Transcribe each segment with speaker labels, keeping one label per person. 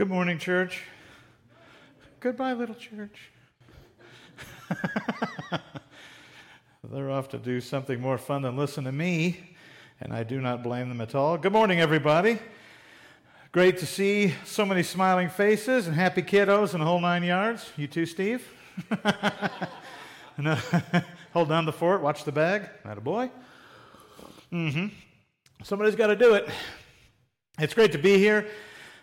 Speaker 1: Good morning, church. Goodbye, little church. They're off to do something more fun than listen to me, and I do not blame them at all. Good morning, everybody. Great to see so many smiling faces and happy kiddos and the whole nine yards. You too, Steve. no, hold down the fort, watch the bag. That a boy. Mm-hmm. Somebody's got to do it. It's great to be here.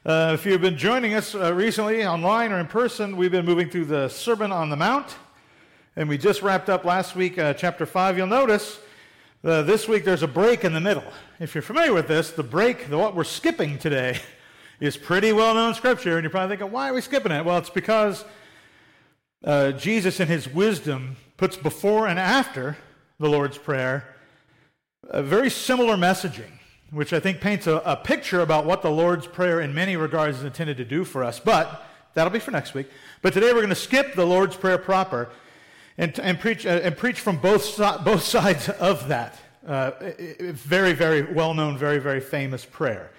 Speaker 1: Uh, if you've been joining us uh, recently online or in person, we've been moving through the Sermon on the Mount. And we just wrapped up last week, uh, chapter 5. You'll notice uh, this week there's a break in the middle. If you're familiar with this, the break, the, what we're skipping today, is pretty well known scripture. And you're probably thinking, why are we skipping it? Well, it's because uh, Jesus, in his wisdom, puts before and after the Lord's Prayer a very similar messaging which I think paints a, a, picture about what the Lord's Prayer in many regards is intended to do for us. But that'll be for next week. But today we're going to skip the Lord's Prayer proper and, and, preach, uh, and preach from both, both sides of that. Uh, very, very well known, very, very famous prayer.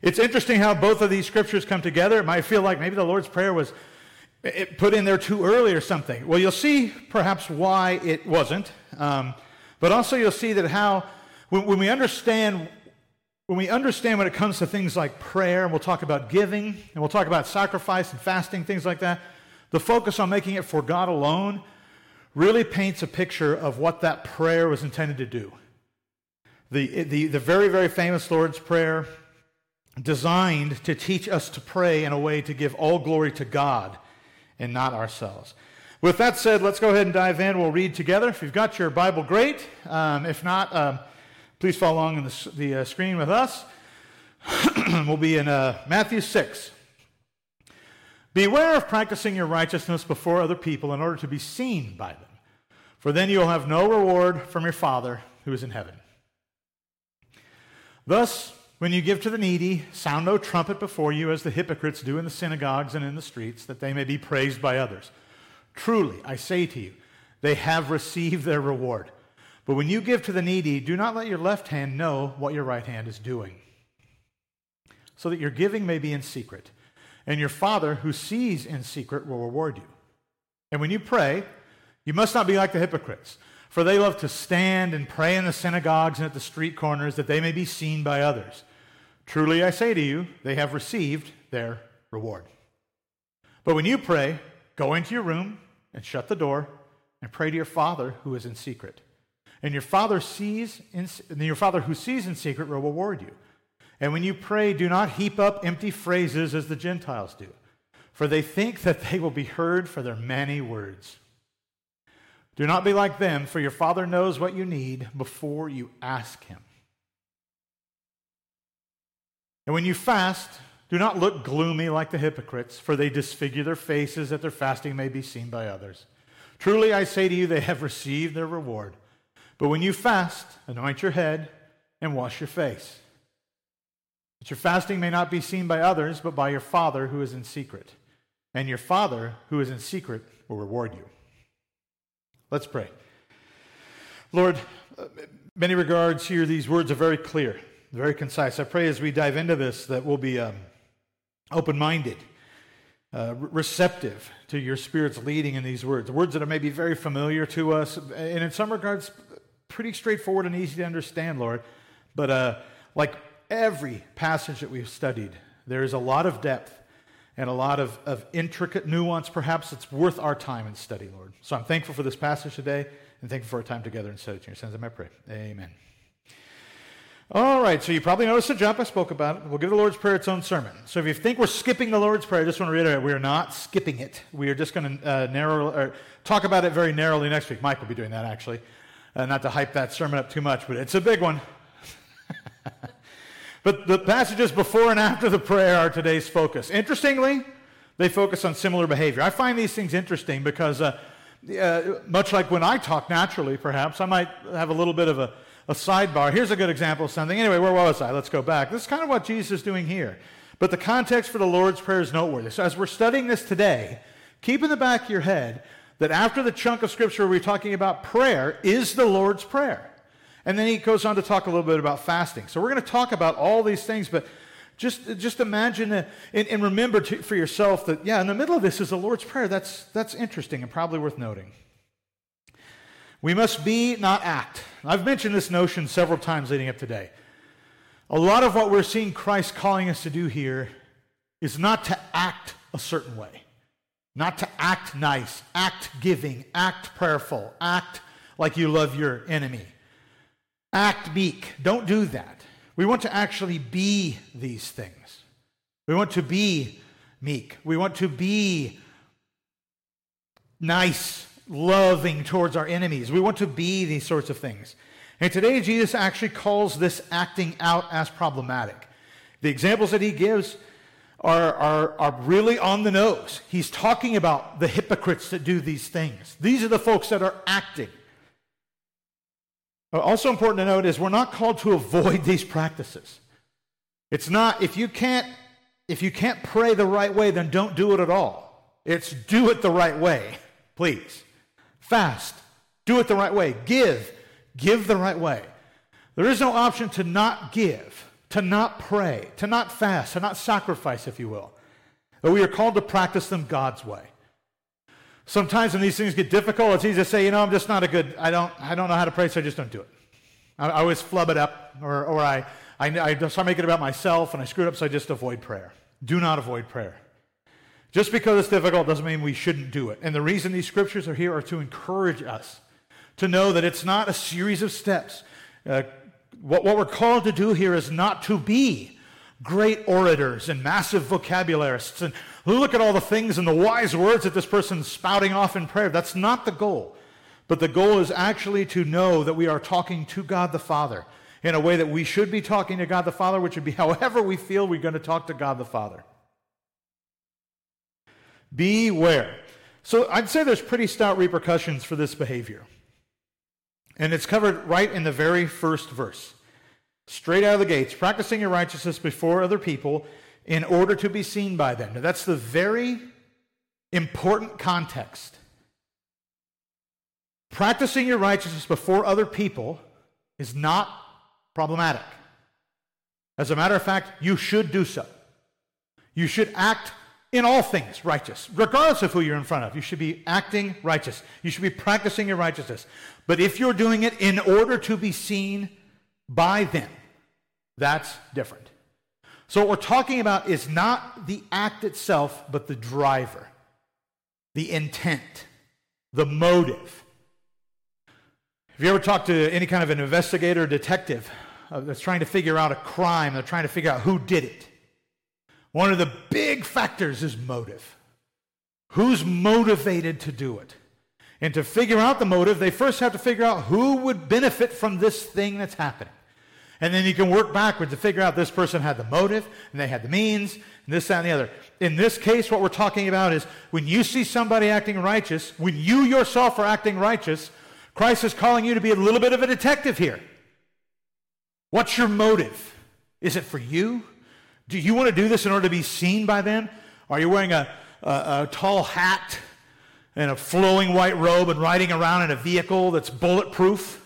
Speaker 1: It's interesting how both of these scriptures come together. It might feel like maybe the Lord's Prayer was put in there too early or something. Well, you'll see perhaps why it wasn't. Um, but also you'll see that how, when, when we understand when we understand when it comes to things like prayer, and we'll talk about giving, and we'll talk about sacrifice and fasting, things like that, the focus on making it for God alone really paints a picture of what that prayer was intended to do. The, the, the very, very famous Lord's Prayer, designed to teach us to pray in a way to give all glory to God and not ourselves. With that said, let's go ahead and dive in. We'll read together. If you've got your Bible, great. Um, if not, um, Please follow along on the, the uh, screen with us. we'll be in uh, Matthew 6. Beware of practicing your righteousness before other people in order to be seen by them, for then you will have no reward from your Father who is in heaven. Thus, when you give to the needy, sound no trumpet before you as the hypocrites do in the synagogues and in the streets, that they may be praised by others. Truly, I say to you, they have received their reward. But when you give to the needy, do not let your left hand know what your right hand is doing, so that your giving may be in secret. And your Father, who sees in secret, will reward you. And when you pray, you must not be like the hypocrites, for they love to stand and pray in the synagogues and at the street corners that they may be seen by others. Truly I say to you, they have received their reward. But when you pray, go into your room and shut the door and pray to your Father who is in secret and your Father sees in, your Father who sees in secret will reward you. And when you pray, do not heap up empty phrases as the Gentiles do, for they think that they will be heard for their many words. Do not be like them, for your Father knows what you need before you ask Him. And when you fast, do not look gloomy like the hypocrites, for they disfigure their faces that their fasting may be seen by others. Truly, I say to you, they have received their reward. But when you fast, anoint your head and wash your face. That your fasting may not be seen by others, but by your Father who is in secret. And your Father who is in secret will reward you. Let's pray. Lord, many regards here, these words are very clear, very concise. I pray as we dive into this that we'll be um, open minded. Uh, receptive to your Spirit's leading in these words, words that are maybe very familiar to us, and in some regards, pretty straightforward and easy to understand, Lord. But uh, like every passage that we've studied, there is a lot of depth and a lot of, of intricate nuance, perhaps, it's worth our time and study, Lord. So I'm thankful for this passage today and thankful for our time together and study. In your sons, I pray. Amen. All right, so you probably noticed the jump. I spoke about it. We'll give the Lord's Prayer its own sermon. So if you think we're skipping the Lord's Prayer, I just want to reiterate we are not skipping it. We are just going to uh, narrow or talk about it very narrowly next week. Mike will be doing that actually. Uh, not to hype that sermon up too much, but it's a big one. but the passages before and after the prayer are today's focus. Interestingly, they focus on similar behavior. I find these things interesting because, uh, uh, much like when I talk naturally, perhaps, I might have a little bit of a, a sidebar. Here's a good example of something. Anyway, where was I? Let's go back. This is kind of what Jesus is doing here. But the context for the Lord's Prayer is noteworthy. So, as we're studying this today, keep in the back of your head that after the chunk of scripture we're talking about prayer is the Lord's Prayer. And then he goes on to talk a little bit about fasting. So we're going to talk about all these things, but Just, just imagine a, and, and, remember to, for yourself that, yeah, in the middle of this is the Lord's Prayer. That's, that's interesting and probably worth noting. We must be, not act. I've mentioned this notion several times leading up today. A lot of what we're seeing Christ calling us to do here is not to act a certain way, not to act nice, act giving, act prayerful, act like you love your enemy, act meek. Don't do that. We want to actually be these things. We want to be meek. We want to be nice, loving towards our enemies. We want to be these sorts of things. And today, Jesus actually calls this acting out as problematic. The examples that he gives are, are, are really on the nose. He's talking about the hypocrites that do these things. These are the folks that are acting. Also important to note is we're not called to avoid these practices. It's not if you can't if you can't pray the right way then don't do it at all. It's do it the right way, please. Fast, do it the right way. Give, give the right way. There is no option to not give, to not pray, to not fast, to not sacrifice if you will. But we are called to practice them God's way. Sometimes when these things get difficult, it's easy to say, you know, I'm just not a good, I don't, I don't know how to pray, so I just don't do it. I, I always flub it up, or, or I, I, I start making it about myself, and I screw it up, so I just avoid prayer. Do not avoid prayer. Just because it's difficult doesn't mean we shouldn't do it. And the reason these scriptures are here are to encourage us to know that it's not a series of steps. Uh, what, what we're called to do here is not to be great orators and massive vocabularists and look at all the things and the wise words that this person's spouting off in prayer. That's not the goal. But the goal is actually to know that we are talking to God the Father in a way that we should be talking to God the Father, which would be however we feel we're going to talk to God the Father. Beware. So I'd say there's pretty stout repercussions for this behavior. And it's covered right in the very first verse. Straight out of the gates, practicing your righteousness before other people in order to be seen by them. Now, that's the very important context. Practicing your righteousness before other people is not problematic. As a matter of fact, you should do so. You should act in all things righteous, regardless of who you're in front of. You should be acting righteous. You should be practicing your righteousness. But if you're doing it in order to be seen by them, that's different. So, what we're talking about is not the act itself, but the driver, the intent, the motive. Have you ever talked to any kind of an investigator or detective uh, that's trying to figure out a crime, they're trying to figure out who did it? One of the big factors is motive. Who's motivated to do it? And to figure out the motive, they first have to figure out who would benefit from this thing that's happening. And then you can work backwards to figure out this person had the motive and they had the means and this, that, and the other. In this case, what we're talking about is when you see somebody acting righteous, when you yourself are acting righteous, Christ is calling you to be a little bit of a detective here. What's your motive? Is it for you? Do you want to do this in order to be seen by them? Are you wearing a, a, a tall hat and a flowing white robe and riding around in a vehicle that's bulletproof,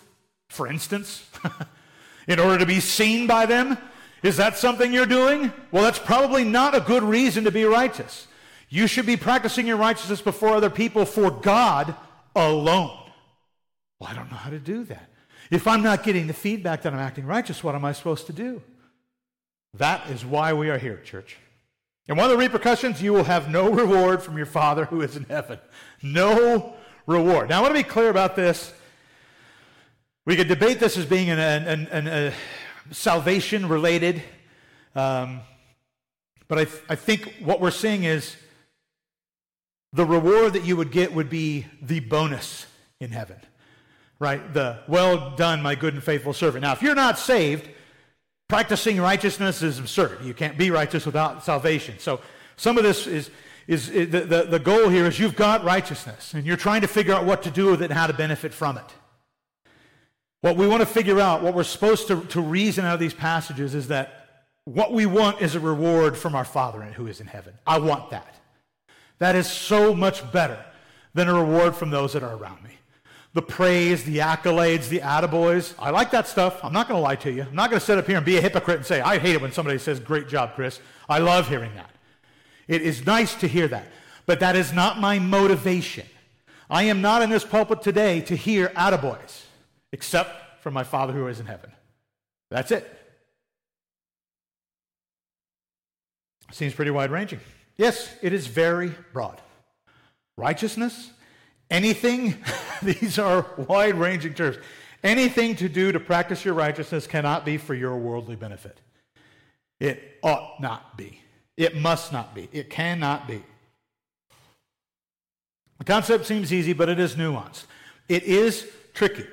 Speaker 1: for instance? in order to be seen by them? Is that something you're doing? Well, that's probably not a good reason to be righteous. You should be practicing your righteousness before other people for God alone. Well, I don't know how to do that. If I'm not getting the feedback that I'm acting righteous, what am I supposed to do? That is why we are here, church. And one of the repercussions, you will have no reward from your Father who is in heaven. No reward. Now, I want to be clear about this we could debate this as being an, an, an, a salvation related, um, but I, th- I think what we're seeing is the reward that you would get would be the bonus in heaven, right? The well done, my good and faithful servant. Now, if you're not saved, practicing righteousness is absurd. You can't be righteous without salvation. So, some of this is, is, is the, the, the goal here is you've got righteousness, and you're trying to figure out what to do with it and how to benefit from it. What we want to figure out, what we're supposed to, to reason out of these passages is that what we want is a reward from our Father who is in heaven. I want that. That is so much better than a reward from those that are around me. The praise, the accolades, the attaboys. I like that stuff. I'm not going to lie to you. I'm not going to sit up here and be a hypocrite and say, I hate it when somebody says, Great job, Chris. I love hearing that. It is nice to hear that. But that is not my motivation. I am not in this pulpit today to hear attaboys, except from my Father who is in heaven. That's it. Seems pretty wide ranging. Yes, it is very broad. Righteousness, anything, these are wide ranging terms. Anything to do to practice your righteousness cannot be for your worldly benefit. It ought not be. It must not be. It cannot be. The concept seems easy, but it is nuanced. It is tricky.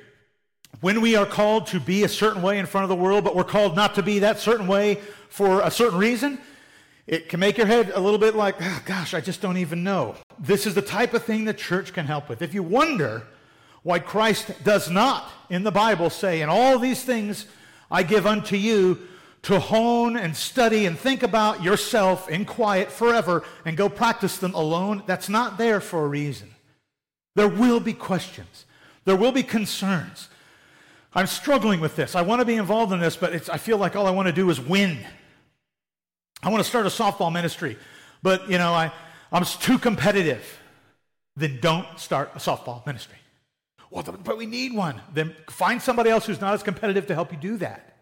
Speaker 1: When we are called to be a certain way in front of the world, but we're called not to be that certain way for a certain reason, it can make your head a little bit like, oh, gosh, I just don't even know. This is the type of thing the church can help with. If you wonder why Christ does not, in the Bible, say, In all these things I give unto you to hone and study and think about yourself in quiet forever and go practice them alone, that's not there for a reason. There will be questions, there will be concerns. I'm struggling with this. I want to be involved in this, but I feel like all I want to do is win. I want to start a softball ministry, but you know, I, I'm too competitive. Then don't start a softball ministry. Well, but we need one. Then find somebody else who's not as competitive to help you do that.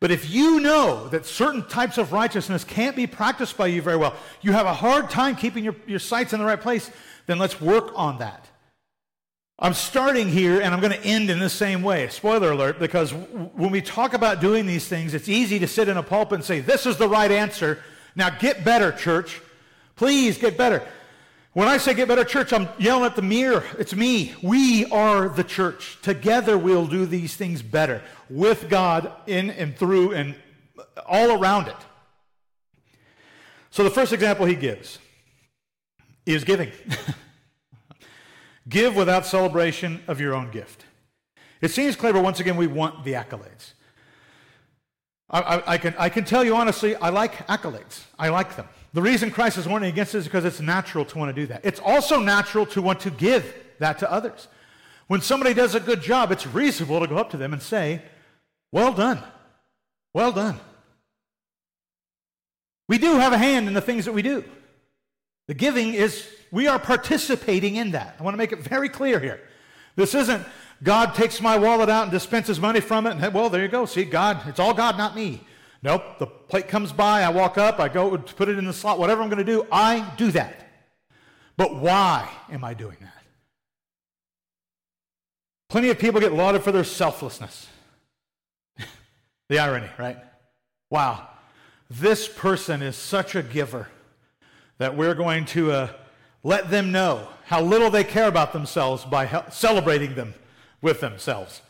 Speaker 1: But if you know that certain types of righteousness can't be practiced by you very well, you have a hard time keeping your, your sights in the right place, then let's work on that. I'm starting here and I'm going to end in the same way. Spoiler alert, because when we talk about doing these things, it's easy to sit in a pulpit and say, This is the right answer. Now get better, church. Please get better. When I say get better, church, I'm yelling at the mirror. It's me. We are the church. Together we'll do these things better with God in and through and all around it. So the first example he gives is giving. Give without celebration of your own gift. It seems but once again, we want the accolades. I, I, I, can, I can tell you honestly, I like accolades. I like them. The reason Christ is warning against it is because it's natural to want to do that. It's also natural to want to give that to others. When somebody does a good job, it's reasonable to go up to them and say, Well done. Well done. We do have a hand in the things that we do. The giving is we are participating in that. I want to make it very clear here. This isn't God takes my wallet out and dispenses money from it, and well, there you go. See, God, it's all God, not me. Nope, the plate comes by, I walk up, I go put it in the slot, whatever I'm going to do, I do that. But why am I doing that? Plenty of people get lauded for their selflessness. the irony, right? Wow, this person is such a giver that we're going to uh, let them know how little they care about themselves by celebrating them with themselves.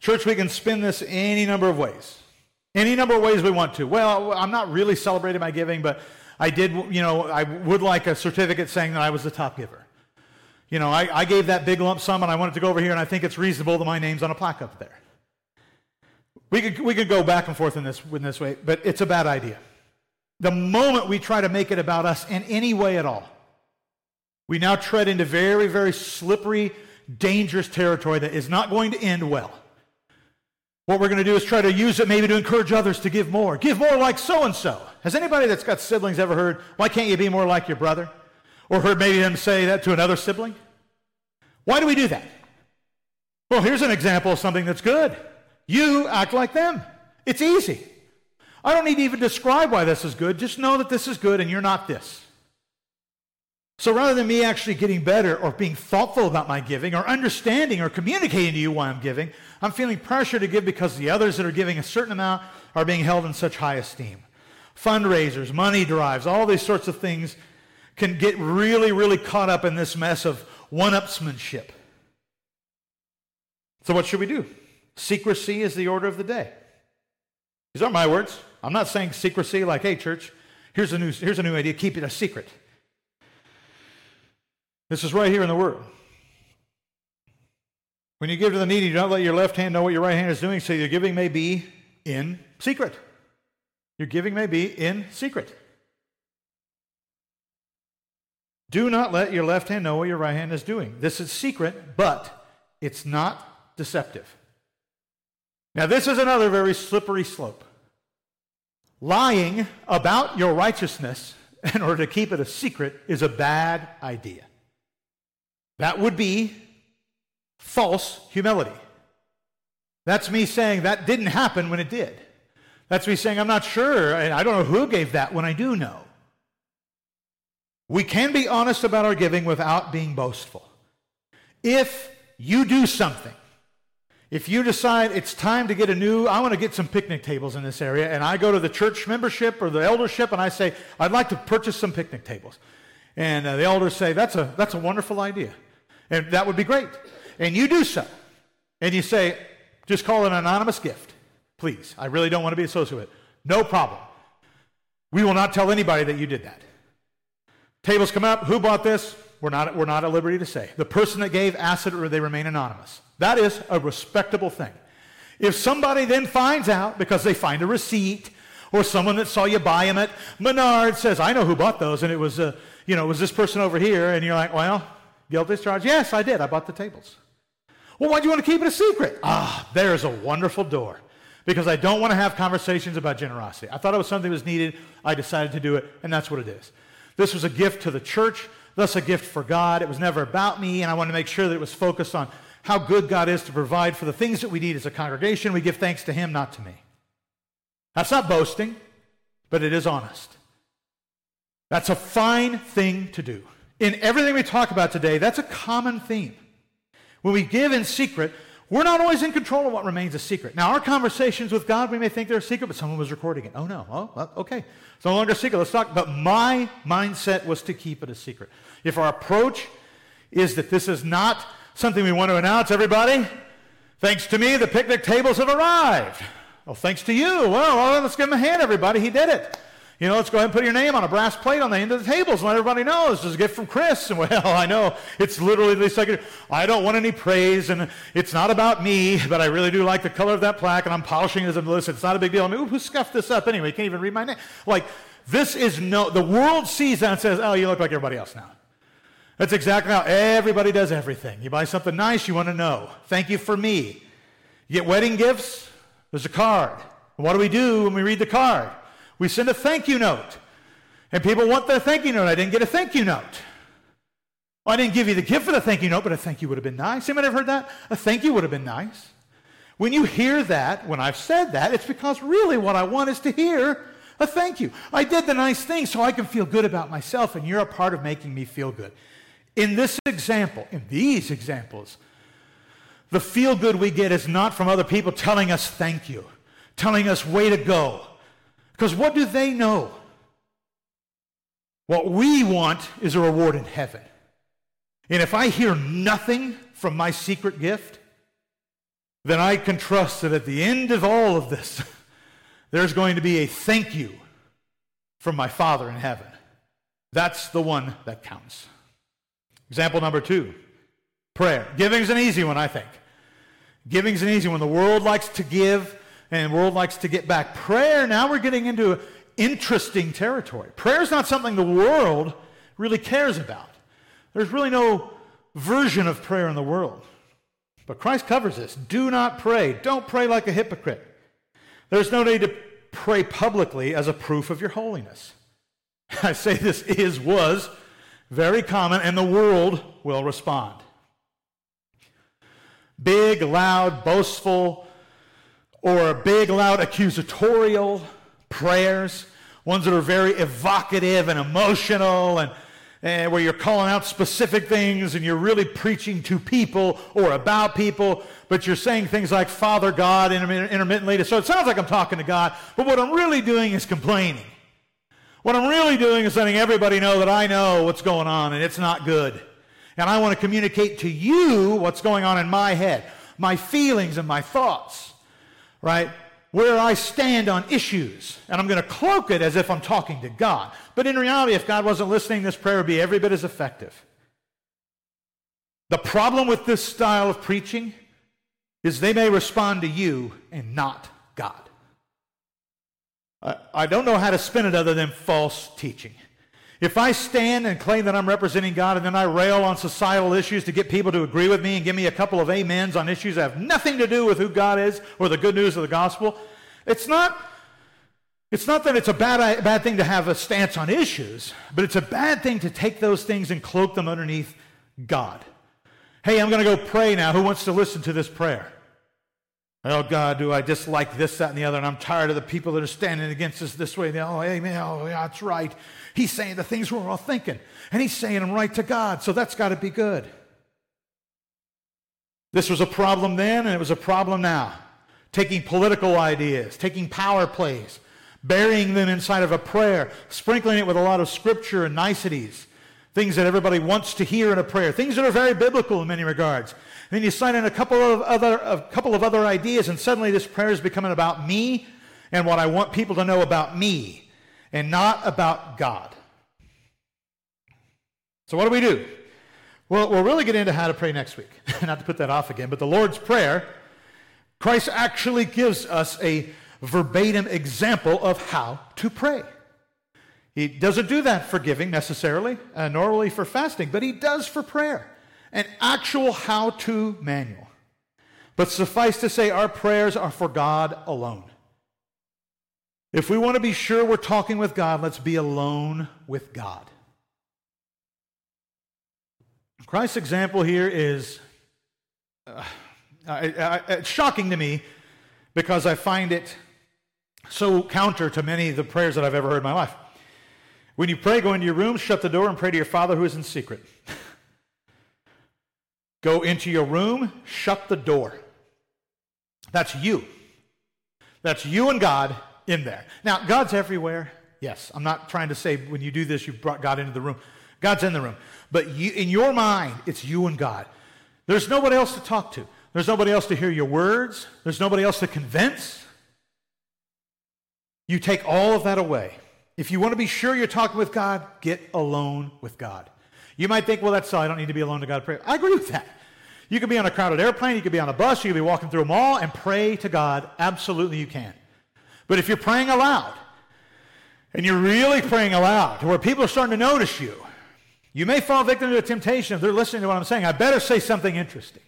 Speaker 1: Church, we can spin this any number of ways. Any number of ways we want to. Well, I'm not really celebrating my giving, but I did, you know, I would like a certificate saying that I was the top giver. You know, I, I gave that big lump sum and I wanted to go over here and I think it's reasonable that my name's on a plaque up there. We could, we could go back and forth in this, in this way, but it's a bad idea. The moment we try to make it about us in any way at all, we now tread into very, very slippery, dangerous territory that is not going to end well. What we're going to do is try to use it maybe to encourage others to give more. Give more like so and so. Has anybody that's got siblings ever heard, why can't you be more like your brother? Or heard maybe them say that to another sibling? Why do we do that? Well, here's an example of something that's good. You act like them. It's easy. I don't need to even describe why this is good. Just know that this is good and you're not this. So rather than me actually getting better or being thoughtful about my giving or understanding or communicating to you why I'm giving, I'm feeling pressure to give because the others that are giving a certain amount are being held in such high esteem. Fundraisers, money drives, all these sorts of things can get really, really caught up in this mess of one upsmanship. So, what should we do? Secrecy is the order of the day. These aren't my words. I'm not saying secrecy like, hey, church, here's a new, here's a new idea, keep it a secret. This is right here in the Word. When you give to the needy, do not let your left hand know what your right hand is doing, so your giving may be in secret. Your giving may be in secret. Do not let your left hand know what your right hand is doing. This is secret, but it's not deceptive. Now, this is another very slippery slope. Lying about your righteousness in order to keep it a secret is a bad idea. That would be false humility. That's me saying that didn't happen when it did. That's me saying I'm not sure, and I don't know who gave that when I do know. We can be honest about our giving without being boastful. If you do something, if you decide it's time to get a new, I want to get some picnic tables in this area, and I go to the church membership or the eldership and I say, I'd like to purchase some picnic tables. And uh, the elders say, that's a, that's a wonderful idea. And that would be great. And you do so. And you say, just call it an anonymous gift. Please. I really don't want to be associated with it. No problem. We will not tell anybody that you did that. Tables come up. Who bought this? We're not, we're not at liberty to say. The person that gave acid or they remain anonymous. That is a respectable thing. If somebody then finds out because they find a receipt or someone that saw you buy them at Menard says, I know who bought those, and it was, uh, you know, it was this person over here, and you're like, well, guilty as charged. Yes, I did. I bought the tables. Well, why do you want to keep it a secret? Ah, there's a wonderful door. Because I don't want to have conversations about generosity. I thought it was something that was needed. I decided to do it, and that's what it is. This was a gift to the church, thus a gift for God. It was never about me, and I wanted to make sure that it was focused on how good God is to provide for the things that we need as a congregation. We give thanks to Him, not to me. That's not boasting, but it is honest. That's a fine thing to do. In everything we talk about today, that's a common theme. When we give in secret, we're not always in control of what remains a secret. Now, our conversations with God, we may think they're a secret, but someone was recording it. Oh, no. Oh, well, okay. It's no longer a secret. Let's talk. But my mindset was to keep it a secret. If our approach is that this is not something we want to announce, everybody. Thanks to me, the picnic tables have arrived. Well, thanks to you. Well, well, let's give him a hand, everybody. He did it. You know, let's go ahead and put your name on a brass plate on the end of the tables and let everybody know this is a gift from Chris. And well, I know it's literally the second. I don't want any praise, and it's not about me, but I really do like the color of that plaque, and I'm polishing it as a listen. It's not a big deal. I mean, who scuffed this up anyway? You can't even read my name. Like, this is no, the world sees that and says, oh, you look like everybody else now. That's exactly how everybody does everything. You buy something nice, you want to know. Thank you for me. You get wedding gifts, there's a card. What do we do when we read the card? We send a thank you note. And people want the thank you note. I didn't get a thank you note. Well, I didn't give you the gift for the thank you note, but a thank you would have been nice. Anybody ever heard that? A thank you would have been nice. When you hear that, when I've said that, it's because really what I want is to hear a thank you. I did the nice thing so I can feel good about myself, and you're a part of making me feel good. In this example, in these examples, the feel good we get is not from other people telling us thank you, telling us way to go. Because what do they know? What we want is a reward in heaven. And if I hear nothing from my secret gift, then I can trust that at the end of all of this, there's going to be a thank you from my Father in heaven. That's the one that counts. Example number two prayer. Giving's an easy one, I think. Giving's an easy one. The world likes to give and the world likes to get back. Prayer, now we're getting into interesting territory. Prayer is not something the world really cares about. There's really no version of prayer in the world. But Christ covers this. Do not pray. Don't pray like a hypocrite. There's no need to pray publicly as a proof of your holiness. I say this is, was, very common, and the world will respond. Big, loud, boastful, or big, loud, accusatorial prayers, ones that are very evocative and emotional and, and where you're calling out specific things and you're really preaching to people or about people, but you're saying things like Father God intermittently. So it sounds like I'm talking to God, but what I'm really doing is complaining. What I'm really doing is letting everybody know that I know what's going on and it's not good. And I want to communicate to you what's going on in my head, my feelings and my thoughts, right? Where I stand on issues. And I'm going to cloak it as if I'm talking to God. But in reality, if God wasn't listening, this prayer would be every bit as effective. The problem with this style of preaching is they may respond to you and not God. I I don't know how to spin it other than false teaching. If I stand and claim that I'm representing God and then I rail on societal issues to get people to agree with me and give me a couple of amens on issues that have nothing to do with who God is or the good news of the gospel, it's not, it's not that it's a bad, bad thing to have a stance on issues, but it's a bad thing to take those things and cloak them underneath God. Hey, I'm going to go pray now. Who wants to listen to this prayer? Oh, God, do I dislike this, that, and the other? And I'm tired of the people that are standing against us this way. Oh, amen. Oh, yeah, that's right. He's saying the things we're all thinking, and he's saying them right to God, so that's got to be good. This was a problem then, and it was a problem now. Taking political ideas, taking power plays, burying them inside of a prayer, sprinkling it with a lot of scripture and niceties, things that everybody wants to hear in a prayer, things that are very biblical in many regards. Then you sign in a couple of other, a couple of other ideas, and suddenly this prayer is becoming about me and what I want people to know about me, and not about God. So what do we do? Well, we'll really get into how to pray next week. not to put that off again, but the Lord's Prayer, Christ actually gives us a verbatim example of how to pray. He doesn't do that for giving necessarily, uh, nor really for fasting, but he does for prayer an actual how to manual. But suffice to say, our prayers are for God alone. If we want to be sure we're talking with God, let's be alone with God. Christ's example here is uh, it's shocking to me because I find it so counter to many of the prayers that I've ever heard in my life. When you pray, go into your room, shut the door, and pray to your Father who is in secret. Go into your room, shut the door. That's you. That's you and God in there. Now, God's everywhere. Yes, I'm not trying to say when you do this, you've brought God into the room. God's in the room. But you, in your mind, it's you and God. There's nobody else to talk to. There's nobody else to hear your words. There's nobody else to convince. You take all of that away. If you want to be sure you're talking with God, get alone with God. You might think, well, that's so I don't need to be alone to God pray. I agree with that. You could be on a crowded airplane, you could be on a bus, you could be walking through a mall and pray to God. Absolutely, you can. But if you're praying aloud, and you're really praying aloud where people are starting to notice you, you may fall victim to a temptation if they're listening to what I'm saying. I better say something interesting.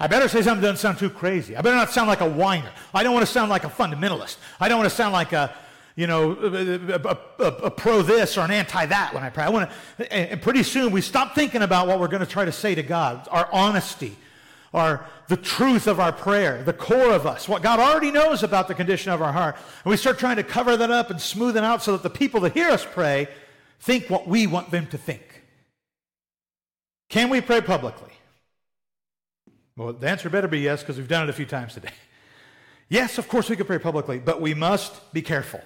Speaker 1: I better say something that doesn't sound too crazy. I better not sound like a whiner. I don't want to sound like a fundamentalist. I don't want to sound like a, you know, a, a, a, pro this or an anti that when I pray. I want to, and pretty soon we stop thinking about what we're going to try to say to God, our honesty, our the truth of our prayer, the core of us, what God already knows about the condition of our heart. And we start trying to cover that up and smooth it out so that the people that hear us pray think what we want them to think. Can we pray publicly? Well, the answer better be yes, because we've done it a few times today. Yes, of course we can pray publicly, but we must be careful.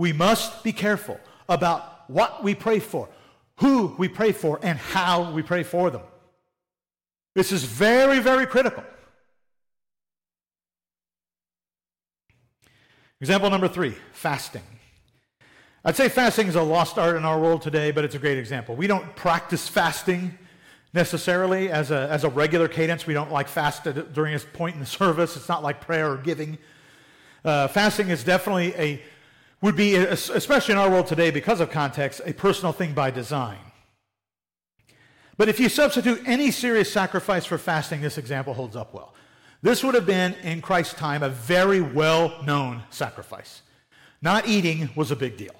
Speaker 1: We must be careful about what we pray for, who we pray for, and how we pray for them. This is very, very critical. Example number three fasting. I'd say fasting is a lost art in our world today, but it's a great example. We don't practice fasting necessarily as a, as a regular cadence. We don't like fast during a point in the service. It's not like prayer or giving. Uh, fasting is definitely a would be, especially in our world today, because of context, a personal thing by design. But if you substitute any serious sacrifice for fasting, this example holds up well. This would have been, in Christ's time, a very well known sacrifice. Not eating was a big deal.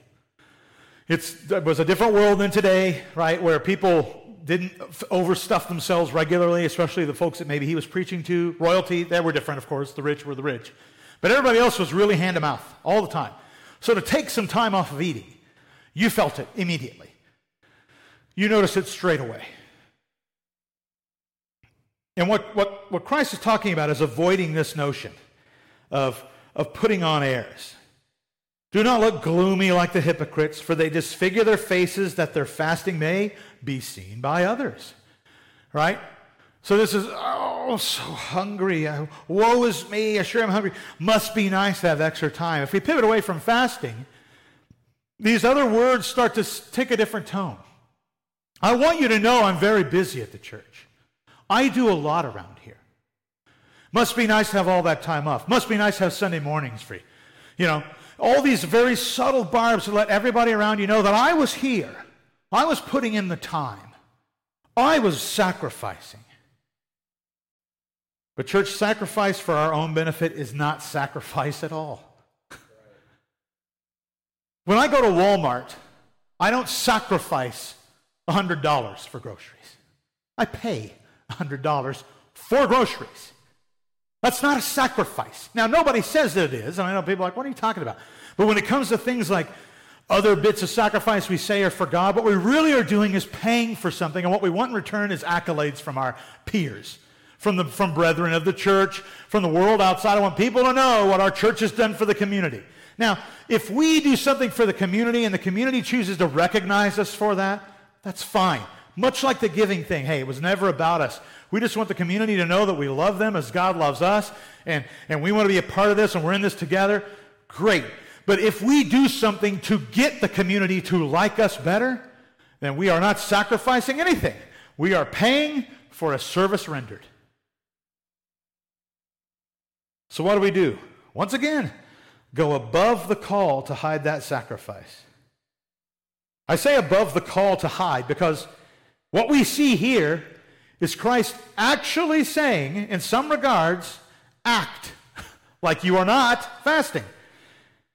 Speaker 1: It's, it was a different world than today, right, where people didn't overstuff themselves regularly, especially the folks that maybe he was preaching to. Royalty, they were different, of course. The rich were the rich. But everybody else was really hand to mouth all the time. So to take some time off of eating, you felt it immediately. You notice it straight away. And what, what, what Christ is talking about is avoiding this notion of, of putting on airs. Do not look gloomy like the hypocrites, for they disfigure their faces that their fasting may be seen by others. Right? So this is, oh, so hungry. Uh, woe is me. I sure am hungry. Must be nice to have extra time. If we pivot away from fasting, these other words start to take a different tone. I want you to know I'm very busy at the church. I do a lot around here. Must be nice to have all that time off. Must be nice to have Sunday mornings free. You know, all these very subtle barbs to let everybody around you know that I was here. I was putting in the time. I was sacrificing. But church sacrifice for our own benefit is not sacrifice at all. when I go to Walmart, I don't sacrifice $100 for groceries. I pay $100 for groceries. That's not a sacrifice. Now, nobody says that it is, and I know people are like, what are you talking about? But when it comes to things like other bits of sacrifice we say are for God, what we really are doing is paying for something, and what we want in return is accolades from our peers, from, the, from brethren of the church, from the world outside. I want people to know what our church has done for the community. Now, if we do something for the community and the community chooses to recognize us for that, that's fine. Much like the giving thing. Hey, it was never about us. We just want the community to know that we love them as God loves us, and, and we want to be a part of this, and we're in this together. Great. But if we do something to get the community to like us better, then we are not sacrificing anything. We are paying for a service rendered. So, what do we do? Once again, go above the call to hide that sacrifice. I say above the call to hide because what we see here is Christ actually saying, in some regards, act like you are not fasting.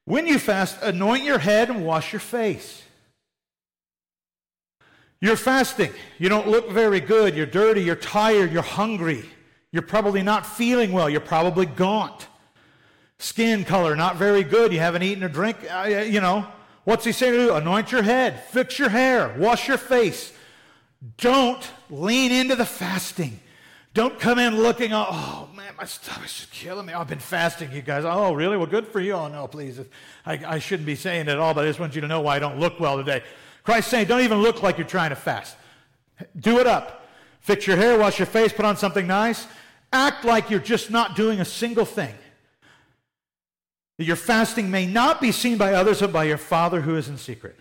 Speaker 1: When you fast, anoint your head and wash your face. You're fasting. You don't look very good. You're dirty. You're tired. You're hungry. You're probably not feeling well. You're probably gaunt. Skin color, not very good. You haven't eaten or drink. Uh, you know, what's he saying to do? Anoint your head, fix your hair, wash your face. Don't lean into the fasting. Don't come in looking, oh man, my stomach's just killing me. I've been fasting, you guys. Oh, really? Well, good for you. Oh, no, please. I, I shouldn't be saying it at all, but I just want you to know why I don't look well today. Christ's saying, don't even look like you're trying to fast. Do it up. Fix your hair, wash your face, put on something nice. Act like you're just not doing a single thing. That your fasting may not be seen by others, but by your Father who is in secret.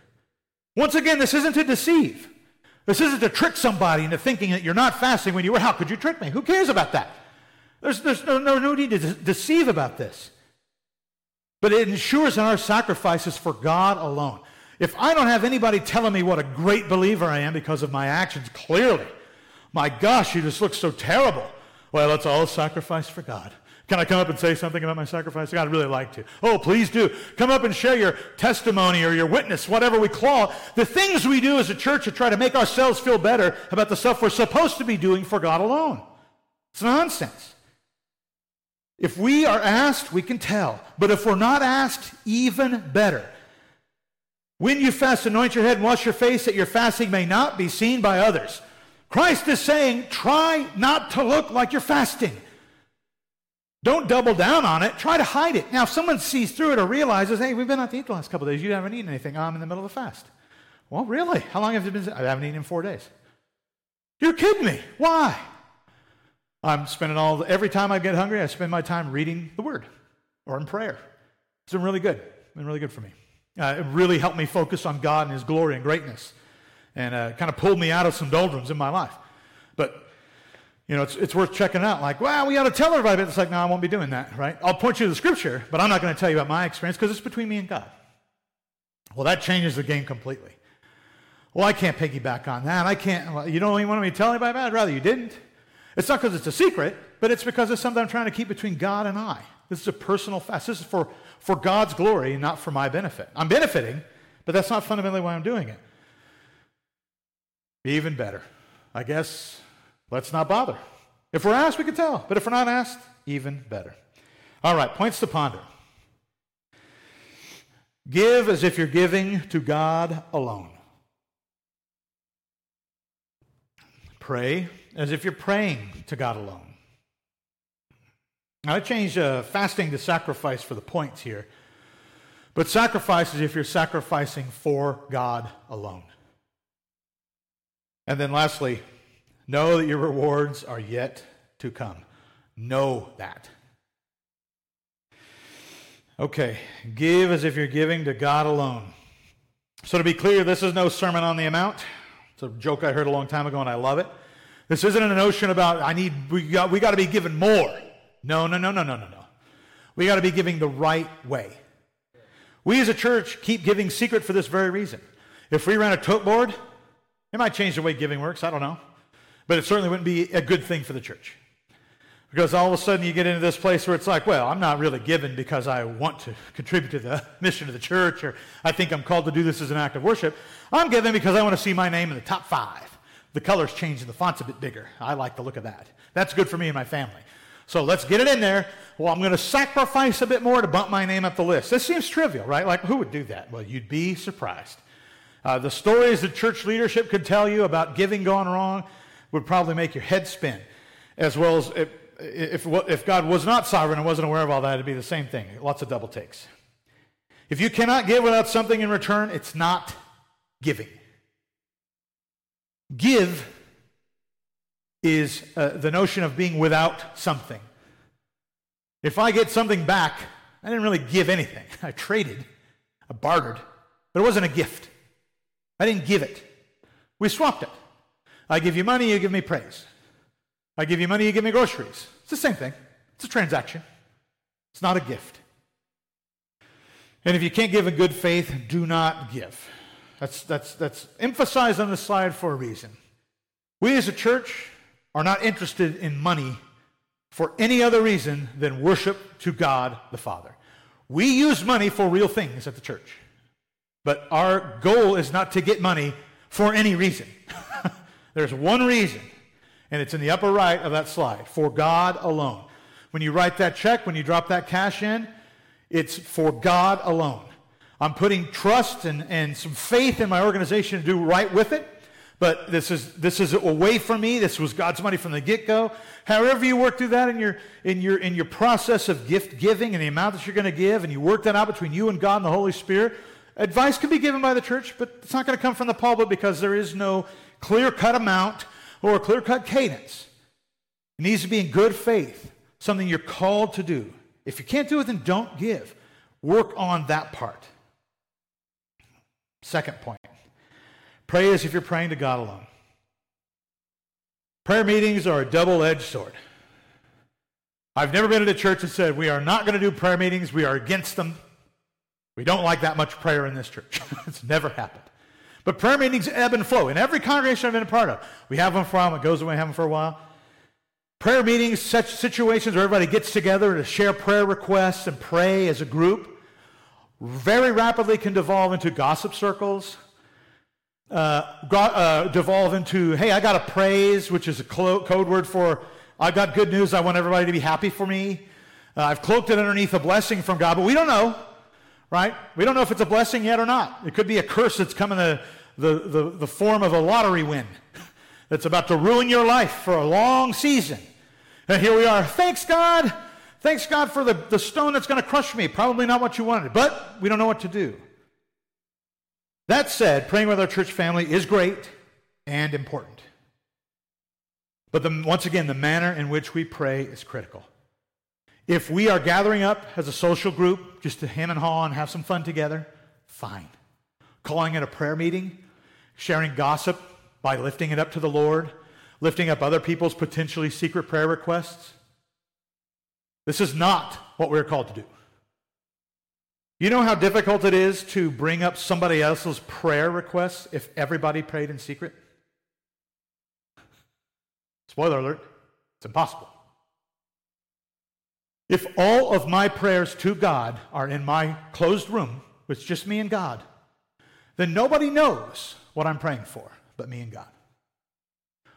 Speaker 1: Once again, this isn't to deceive. This isn't to trick somebody into thinking that you're not fasting when you were. How could you trick me? Who cares about that? There's, there's no, no, no need to de- deceive about this. But it ensures that our sacrifice is for God alone. If I don't have anybody telling me what a great believer I am because of my actions, clearly, my gosh, you just look so terrible. Well, it's all sacrifice for God. Can I come up and say something about my sacrifice? God, I'd really like to. Oh, please do. Come up and share your testimony or your witness, whatever we call. The things we do as a church to try to make ourselves feel better about the stuff we're supposed to be doing for God alone. It's nonsense. If we are asked, we can tell. But if we're not asked, even better. When you fast, anoint your head and wash your face that your fasting may not be seen by others. Christ is saying, try not to look like you're fasting. Don't double down on it. Try to hide it. Now, if someone sees through it or realizes, hey, we've been out to eat the last couple days, you haven't eaten anything. I'm in the middle of a fast. Well, really? How long have you been? I haven't eaten in four days. You're kidding me. Why? I'm spending all, every time I get hungry, I spend my time reading the Word or in prayer. It's been really good. It's been really good for me. Uh, it really helped me focus on God and His glory and greatness and uh, kind of pulled me out of some doldrums in my life. But you know, it's, it's worth checking out. Like, wow, we ought to tell everybody. It's like, no, I won't be doing that, right? I'll point you to the scripture, but I'm not going to tell you about my experience because it's between me and God. Well, that changes the game completely. Well, I can't piggyback on that. I can't. Well, you don't even want me to tell anybody about it? I'd rather you didn't. It's not because it's a secret, but it's because it's something I'm trying to keep between God and I. This is a personal fast. This is for, for God's glory, not for my benefit. I'm benefiting, but that's not fundamentally why I'm doing it. Even better. I guess Let's not bother. If we're asked, we can tell. But if we're not asked, even better. All right, points to ponder. Give as if you're giving to God alone. Pray as if you're praying to God alone. Now, I changed uh, fasting to sacrifice for the points here. But sacrifice is if you're sacrificing for God alone. And then lastly, Know that your rewards are yet to come. Know that. Okay, give as if you're giving to God alone. So, to be clear, this is no sermon on the amount. It's a joke I heard a long time ago, and I love it. This isn't a notion about, I need, we got, we got to be given more. No, no, no, no, no, no, no. We got to be giving the right way. We as a church keep giving secret for this very reason. If we ran a tote board, it might change the way giving works. I don't know. But it certainly wouldn't be a good thing for the church. Because all of a sudden you get into this place where it's like, well, I'm not really giving because I want to contribute to the mission of the church or I think I'm called to do this as an act of worship. I'm giving because I want to see my name in the top five. The color's changed and the font's a bit bigger. I like the look of that. That's good for me and my family. So let's get it in there. Well, I'm going to sacrifice a bit more to bump my name up the list. This seems trivial, right? Like, who would do that? Well, you'd be surprised. Uh, the stories that church leadership could tell you about giving gone wrong would probably make your head spin, as well as if, if, if God was not sovereign and wasn't aware of all that, it'd be the same thing. Lots of double takes. If you cannot give without something in return, it's not giving. Give is uh, the notion of being without something. If I get something back, I didn't really give anything. I traded, I bartered, but it wasn't a gift. I didn't give it. We swapped it. I give you money, you give me praise. I give you money, you give me groceries. It's the same thing. It's a transaction. It's not a gift. And if you can't give in good faith, do not give. That's, that's, that's emphasized on the slide for a reason. We as a church are not interested in money for any other reason than worship to God the Father. We use money for real things at the church, but our goal is not to get money for any reason. There's one reason, and it's in the upper right of that slide for God alone. When you write that check, when you drop that cash in, it's for God alone. I'm putting trust and, and some faith in my organization to do right with it. But this is, this is away from me. This was God's money from the get go. However, you work through that in your, in, your, in your process of gift giving and the amount that you're going to give, and you work that out between you and God and the Holy Spirit, advice can be given by the church, but it's not going to come from the pulpit because there is no clear cut amount or clear cut cadence. It needs to be in good faith, something you're called to do. If you can't do it, then don't give. Work on that part. Second point pray as if you're praying to God alone. Prayer meetings are a double edged sword. I've never been at a church that said, We are not going to do prayer meetings, we are against them. We don't like that much prayer in this church. it's never happened. But prayer meetings ebb and flow. In every congregation I've been a part of, we have them for a while, it goes away, have them for a while. Prayer meetings, such situations where everybody gets together to share prayer requests and pray as a group, very rapidly can devolve into gossip circles, uh, uh, devolve into, hey, I got a praise, which is a code word for, I've got good news, I want everybody to be happy for me. Uh, I've cloaked it underneath a blessing from God, but we don't know, right? We don't know if it's a blessing yet or not. It could be a curse that's come in the, the, the, the form of a lottery win that's about to ruin your life for a long season. And here we are. Thanks, God. Thanks, God, for the, the stone that's going to crush me. Probably not what you wanted, but we don't know what to do. That said, praying with our church family is great and important. But the, once again, the manner in which we pray is critical. If we are gathering up as a social group just to hem and haw and have some fun together, fine. Calling it a prayer meeting, sharing gossip by lifting it up to the Lord, lifting up other people's potentially secret prayer requests, this is not what we're called to do. You know how difficult it is to bring up somebody else's prayer requests if everybody prayed in secret? Spoiler alert, it's impossible. If all of my prayers to God are in my closed room, with just me and God, then nobody knows what I'm praying for but me and God.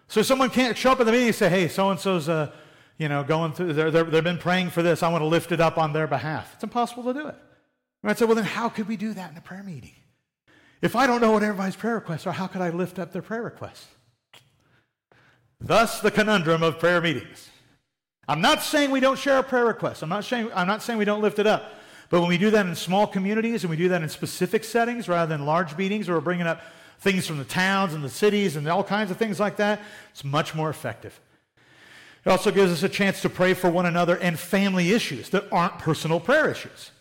Speaker 1: So someone can't show up at the meeting and say, hey, so and so's uh, you know, going through, they're, they're, they've been praying for this. I want to lift it up on their behalf. It's impossible to do it. And I said, well, then how could we do that in a prayer meeting? If I don't know what everybody's prayer requests are, how could I lift up their prayer requests? Thus, the conundrum of prayer meetings. I'm not saying we don't share our prayer requests. I'm not saying, I'm not saying we don't lift it up. But when we do that in small communities and we do that in specific settings rather than large meetings where we're bringing up things from the towns and the cities and all kinds of things like that, it's much more effective. It also gives us a chance to pray for one another and family issues that aren't personal prayer issues.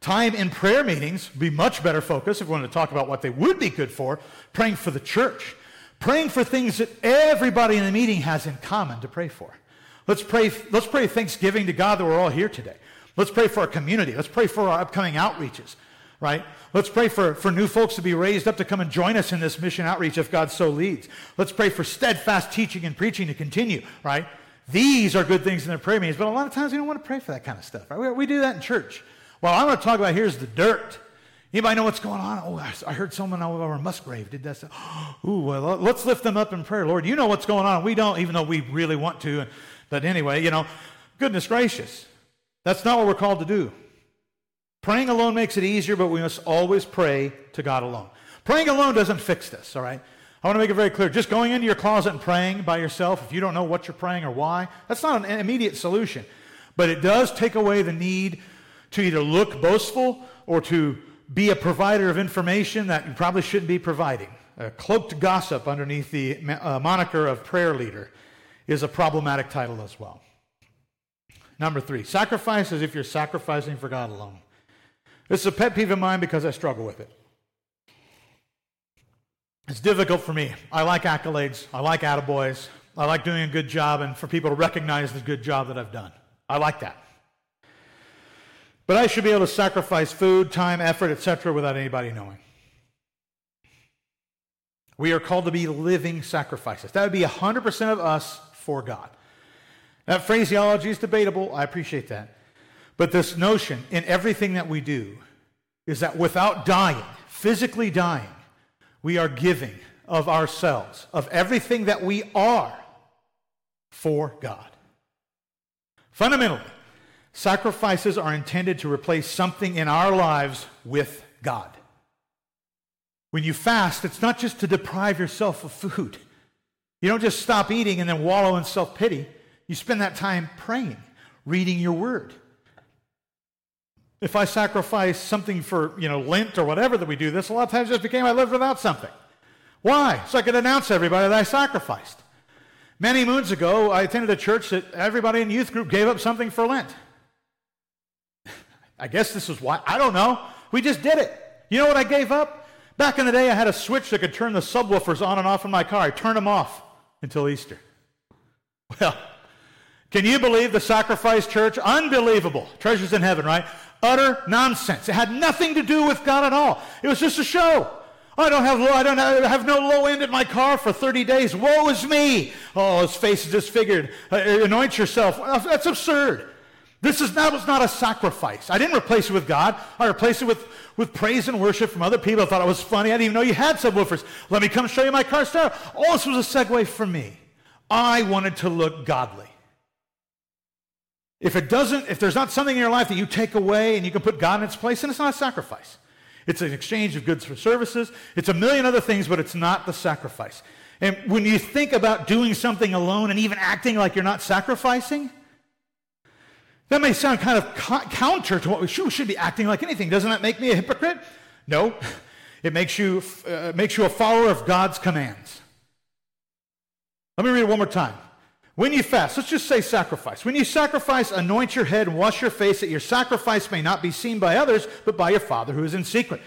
Speaker 1: Time in prayer meetings would be much better focused if we wanted to talk about what they would be good for, praying for the church, praying for things that everybody in the meeting has in common to pray for. Let's pray, let's pray thanksgiving to God that we're all here today. Let's pray for our community. Let's pray for our upcoming outreaches. right? Let's pray for, for new folks to be raised up to come and join us in this mission outreach if God so leads. Let's pray for steadfast teaching and preaching to continue, right? These are good things in the prayer meetings, but a lot of times we don't want to pray for that kind of stuff, right? We, we do that in church. Well, I want to talk about here's the dirt. Anybody know what's going on? Oh, I heard someone over Musgrave did that. Stuff. Ooh, well, let's lift them up in prayer. Lord, you know what's going on. We don't, even though we really want to. But anyway, you know, goodness gracious. That's not what we're called to do. Praying alone makes it easier, but we must always pray to God alone. Praying alone doesn't fix this, all right? I want to make it very clear. Just going into your closet and praying by yourself, if you don't know what you're praying or why, that's not an immediate solution. But it does take away the need to either look boastful or to be a provider of information that you probably shouldn't be providing. A cloaked gossip underneath the uh, moniker of prayer leader is a problematic title as well. Number three, sacrifice as if you're sacrificing for God alone. This is a pet peeve of mine because I struggle with it. It's difficult for me. I like accolades. I like attaboys. I like doing a good job and for people to recognize the good job that I've done. I like that. But I should be able to sacrifice food, time, effort, etc., without anybody knowing. We are called to be living sacrifices. That would be 100% of us for God. That phraseology is debatable. I appreciate that. But this notion in everything that we do is that without dying, physically dying, we are giving of ourselves, of everything that we are for God. Fundamentally, sacrifices are intended to replace something in our lives with God. When you fast, it's not just to deprive yourself of food. You don't just stop eating and then wallow in self pity. You spend that time praying, reading your word. If I sacrifice something for, you know, Lent or whatever that we do this, a lot of times it just became I lived without something. Why? So I could announce everybody that I sacrificed. Many moons ago, I attended a church that everybody in youth group gave up something for Lent. I guess this is why. I don't know. We just did it. You know what I gave up? Back in the day, I had a switch that could turn the subwoofers on and off in my car. I turned them off until Easter. Well, can you believe the sacrifice church? Unbelievable. Treasures in heaven, right? Utter nonsense. It had nothing to do with God at all. It was just a show. I don't have low, I don't have, have no low end in my car for 30 days. Woe is me. Oh, his face is disfigured. Uh, anoint yourself. That's absurd. This is that was not a sacrifice. I didn't replace it with God. I replaced it with, with praise and worship from other people. I thought it was funny. I didn't even know you had subwoofers. Let me come show you my car stereo. Oh, All this was a segue for me. I wanted to look godly. If it doesn't, if there's not something in your life that you take away and you can put God in its place, then it's not a sacrifice. It's an exchange of goods for services. It's a million other things, but it's not the sacrifice. And when you think about doing something alone and even acting like you're not sacrificing, that may sound kind of counter to what we should, we should, be acting like anything. Doesn't that make me a hypocrite? No. It makes you, uh, makes you a follower of God's commands. Let me read it one more time. When you fast, let's just say sacrifice. When you sacrifice, anoint your head and wash your face that your sacrifice may not be seen by others, but by your Father who is in secret.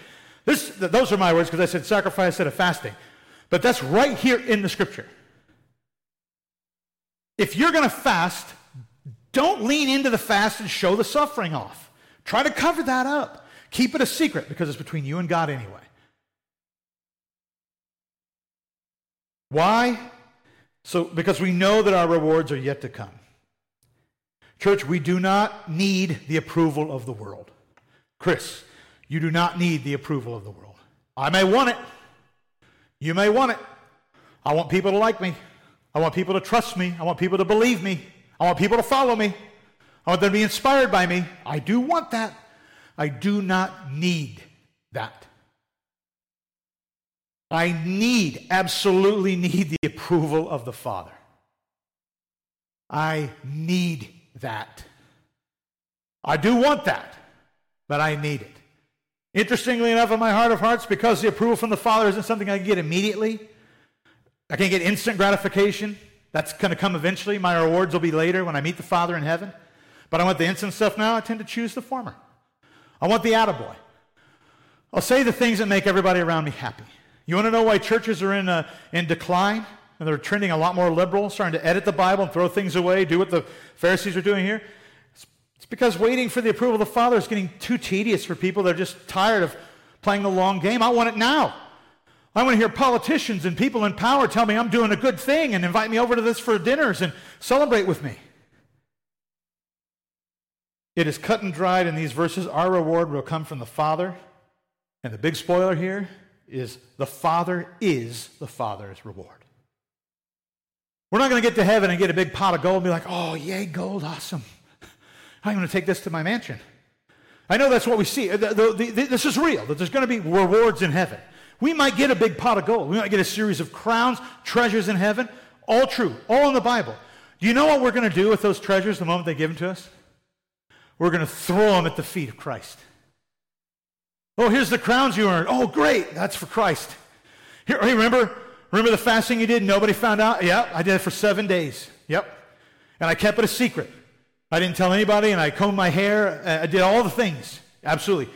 Speaker 1: This, those are my words because I said sacrifice instead of fasting. But that's right here in the scripture. If you're going to fast, don't lean into the fast and show the suffering off. Try to cover that up. Keep it a secret because it's between you and God anyway. Why? So, because we know that our rewards are yet to come. Church, we do not need the approval of the world. Chris, you do not need the approval of the world. I may want it. You may want it. I want people to like me. I want people to trust me. I want people to believe me. I want people to follow me. I want them to be inspired by me. I do want that. I do not need that. I need, absolutely need the approval of the Father. I need that. I do want that, but I need it. Interestingly enough, in my heart of hearts, because the approval from the Father isn't something I can get immediately, I can't get instant gratification. That's going to come eventually. My rewards will be later when I meet the Father in heaven. But I want the instant stuff now. I tend to choose the former. I want the attaboy. I'll say the things that make everybody around me happy. You want to know why churches are in, a, in decline? And they're trending a lot more liberal, starting to edit the Bible and throw things away, do what the Pharisees are doing here? It's because waiting for the approval of the Father is getting too tedious for people They're just tired of playing the long game. I want it now. I want to hear politicians and people in power tell me I'm doing a good thing and invite me over to this for dinners and celebrate with me. It is cut and dried in these verses. Our reward will come from the Father. And the big spoiler here is the Father is the Father's reward. We're not going to get to heaven and get a big pot of gold and be like, oh, yay, gold, awesome. I'm going to take this to my mansion. I know that's what we see. This is real, that there's going to be rewards in heaven. We might get a big pot of gold. We might get a series of crowns, treasures in heaven. All true, all in the Bible. Do you know what we're going to do with those treasures the moment they give them to us? We're going to throw them at the feet of Christ. Oh, here's the crowns you earned. Oh, great. That's for Christ. Here, hey, remember, remember the fasting you did? Nobody found out? Yeah, I did it for seven days. Yep. And I kept it a secret. I didn't tell anybody, and I combed my hair. I did all the things. Absolutely.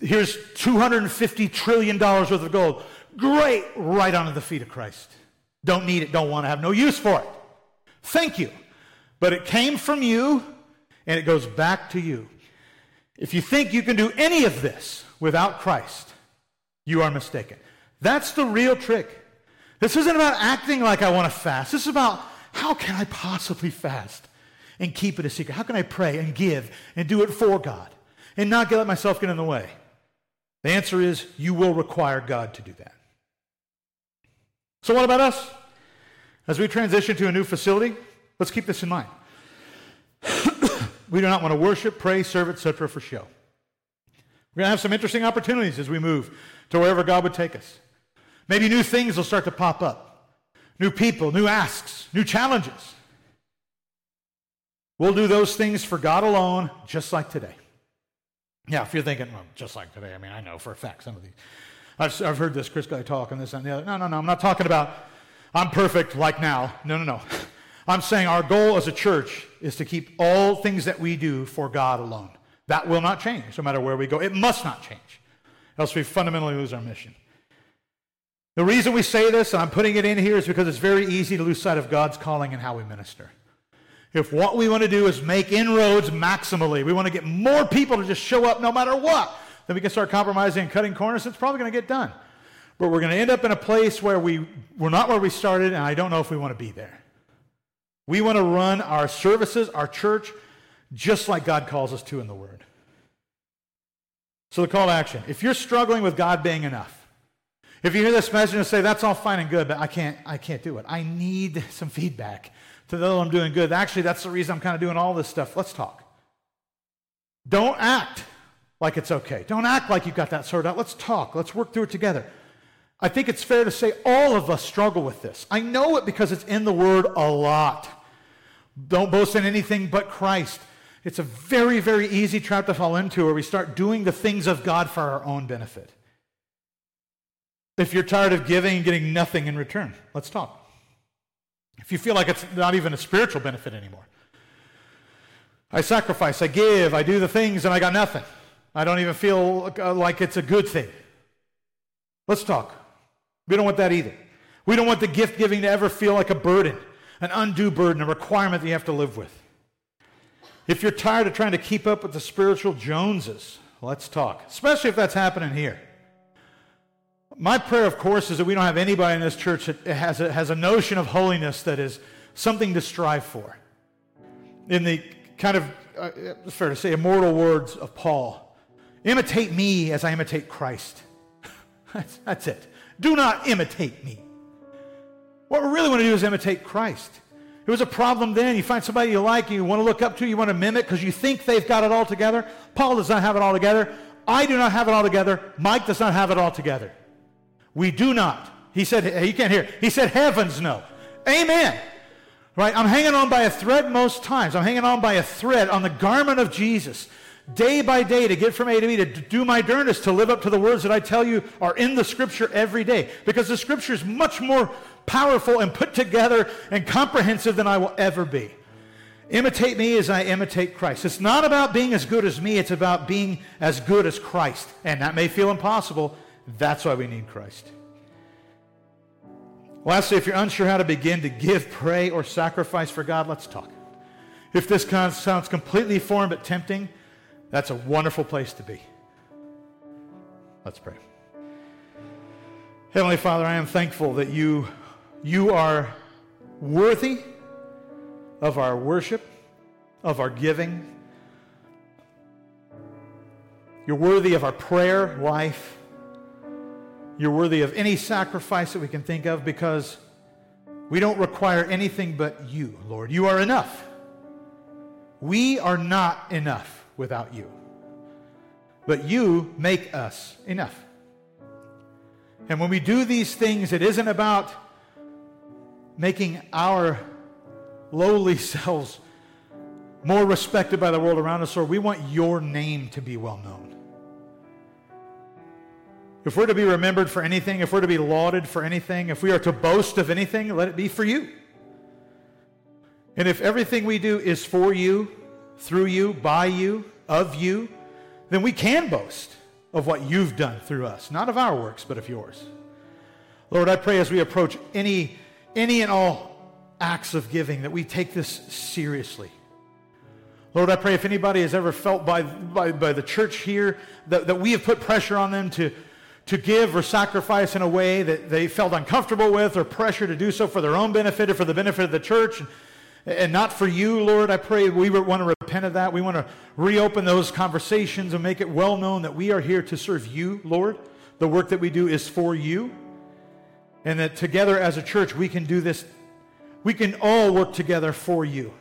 Speaker 1: Here's $250 trillion worth of gold. Great. Right onto the feet of Christ. Don't need it, don't want to have no use for it. Thank you. But it came from you, and it goes back to you. If you think you can do any of this without Christ, you are mistaken. That's the real trick. This isn't about acting like I want to fast. This is about how can I possibly fast and keep it a secret? How can I pray and give and do it for God and not get let myself get in the way? The answer is you will require God to do that. So, what about us? As we transition to a new facility, let's keep this in mind. we do not want to worship, pray, serve, etc. for show. We're going to have some interesting opportunities as we move to wherever God would take us. Maybe new things will start to pop up new people, new asks, new challenges. We'll do those things for God alone, just like today. Yeah, if you're thinking, well, just like today, I mean, I know for a fact some of these. I've, I've heard this Chris guy talk and this and the other. No, no, no, I'm not talking about I'm perfect like now. No, no, no. I'm saying our goal as a church is to keep all things that we do for God alone. That will not change no matter where we go. It must not change, else we fundamentally lose our mission. The reason we say this, and I'm putting it in here, is because it's very easy to lose sight of God's calling and how we minister. If what we want to do is make inroads maximally, we want to get more people to just show up no matter what, then we can start compromising and cutting corners. It's probably going to get done. But we're going to end up in a place where we, we're not where we started, and I don't know if we want to be there. We want to run our services, our church, just like God calls us to in the Word. So, the call to action if you're struggling with God being enough, if you hear this message and say, that's all fine and good, but I can't, I can't do it. I need some feedback to know I'm doing good. Actually, that's the reason I'm kind of doing all this stuff. Let's talk. Don't act like it's okay. Don't act like you've got that sorted out. Let's talk. Let's work through it together. I think it's fair to say all of us struggle with this. I know it because it's in the Word a lot. Don't boast in anything but Christ. It's a very, very easy trap to fall into where we start doing the things of God for our own benefit. If you're tired of giving and getting nothing in return, let's talk. If you feel like it's not even a spiritual benefit anymore, I sacrifice, I give, I do the things, and I got nothing. I don't even feel uh, like it's a good thing. Let's talk. We don't want that either. We don't want the gift giving to ever feel like a burden, an undue burden, a requirement that you have to live with. If you're tired of trying to keep up with the spiritual Joneses, let's talk, especially if that's happening here. My prayer, of course, is that we don't have anybody in this church that has a, has a notion of holiness that is something to strive for. In the kind of, uh, it's fair to say, immortal words of Paul imitate me as I imitate Christ. that's, that's it. Do not imitate me. What we really want to do is imitate Christ. It was a problem then. You find somebody you like, you want to look up to, you want to mimic because you think they've got it all together. Paul does not have it all together. I do not have it all together. Mike does not have it all together. We do not. He said, you can't hear. He said, heavens no. Amen. Right? I'm hanging on by a thread most times. I'm hanging on by a thread on the garment of Jesus day by day to get from A to B, to do my darndest to live up to the words that I tell you are in the scripture every day. Because the scripture is much more powerful and put together and comprehensive than I will ever be. Imitate me as I imitate Christ. It's not about being as good as me, it's about being as good as Christ. And that may feel impossible, that's why we need Christ. Lastly, if you're unsure how to begin to give, pray, or sacrifice for God, let's talk. If this sounds completely foreign but tempting, that's a wonderful place to be. Let's pray. Heavenly Father, I am thankful that you, you are worthy of our worship, of our giving. You're worthy of our prayer life. You're worthy of any sacrifice that we can think of because we don't require anything but you, Lord. You are enough. We are not enough without you. But you make us enough. And when we do these things, it isn't about making our lowly selves more respected by the world around us, or we want your name to be well known. If we're to be remembered for anything, if we're to be lauded for anything, if we are to boast of anything, let it be for you. And if everything we do is for you, through you, by you, of you, then we can boast of what you've done through us, not of our works, but of yours. Lord, I pray as we approach any, any and all acts of giving that we take this seriously. Lord, I pray if anybody has ever felt by, by, by the church here that, that we have put pressure on them to, to give or sacrifice in a way that they felt uncomfortable with or pressure to do so for their own benefit or for the benefit of the church and, not for you, Lord, I pray we want to repent of that. We want to reopen those conversations and make it well known that we are here to serve you, Lord. The work that we do is for you. And that together as a church, we can do this. We can all work together for you.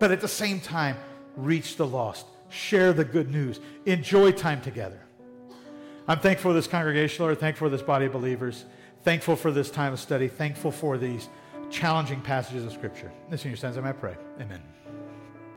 Speaker 1: But at the same time, reach the lost, share the good news, enjoy time together. I'm thankful for this congregation, Lord. Thankful for this body of believers. Thankful for this time of study. Thankful for these challenging passages of Scripture. This in your sons, I might pray. Amen.